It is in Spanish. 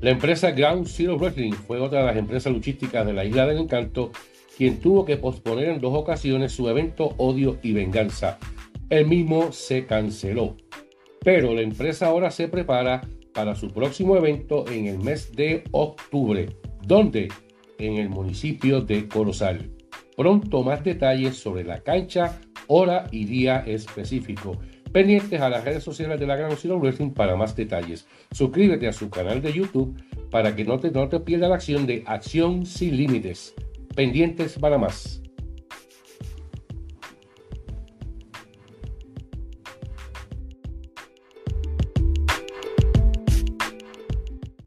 La empresa Ground Zero Wrestling fue otra de las empresas luchísticas de la Isla del Encanto quien tuvo que posponer en dos ocasiones su evento Odio y Venganza. El mismo se canceló. Pero la empresa ahora se prepara para su próximo evento en el mes de octubre, donde en el municipio de Corozal. Pronto más detalles sobre la cancha, hora y día específico. Pendientes a las redes sociales de la Gran Zero Wrestling para más detalles. Suscríbete a su canal de YouTube para que no te, no te pierdas la acción de Acción Sin Límites. Pendientes para más.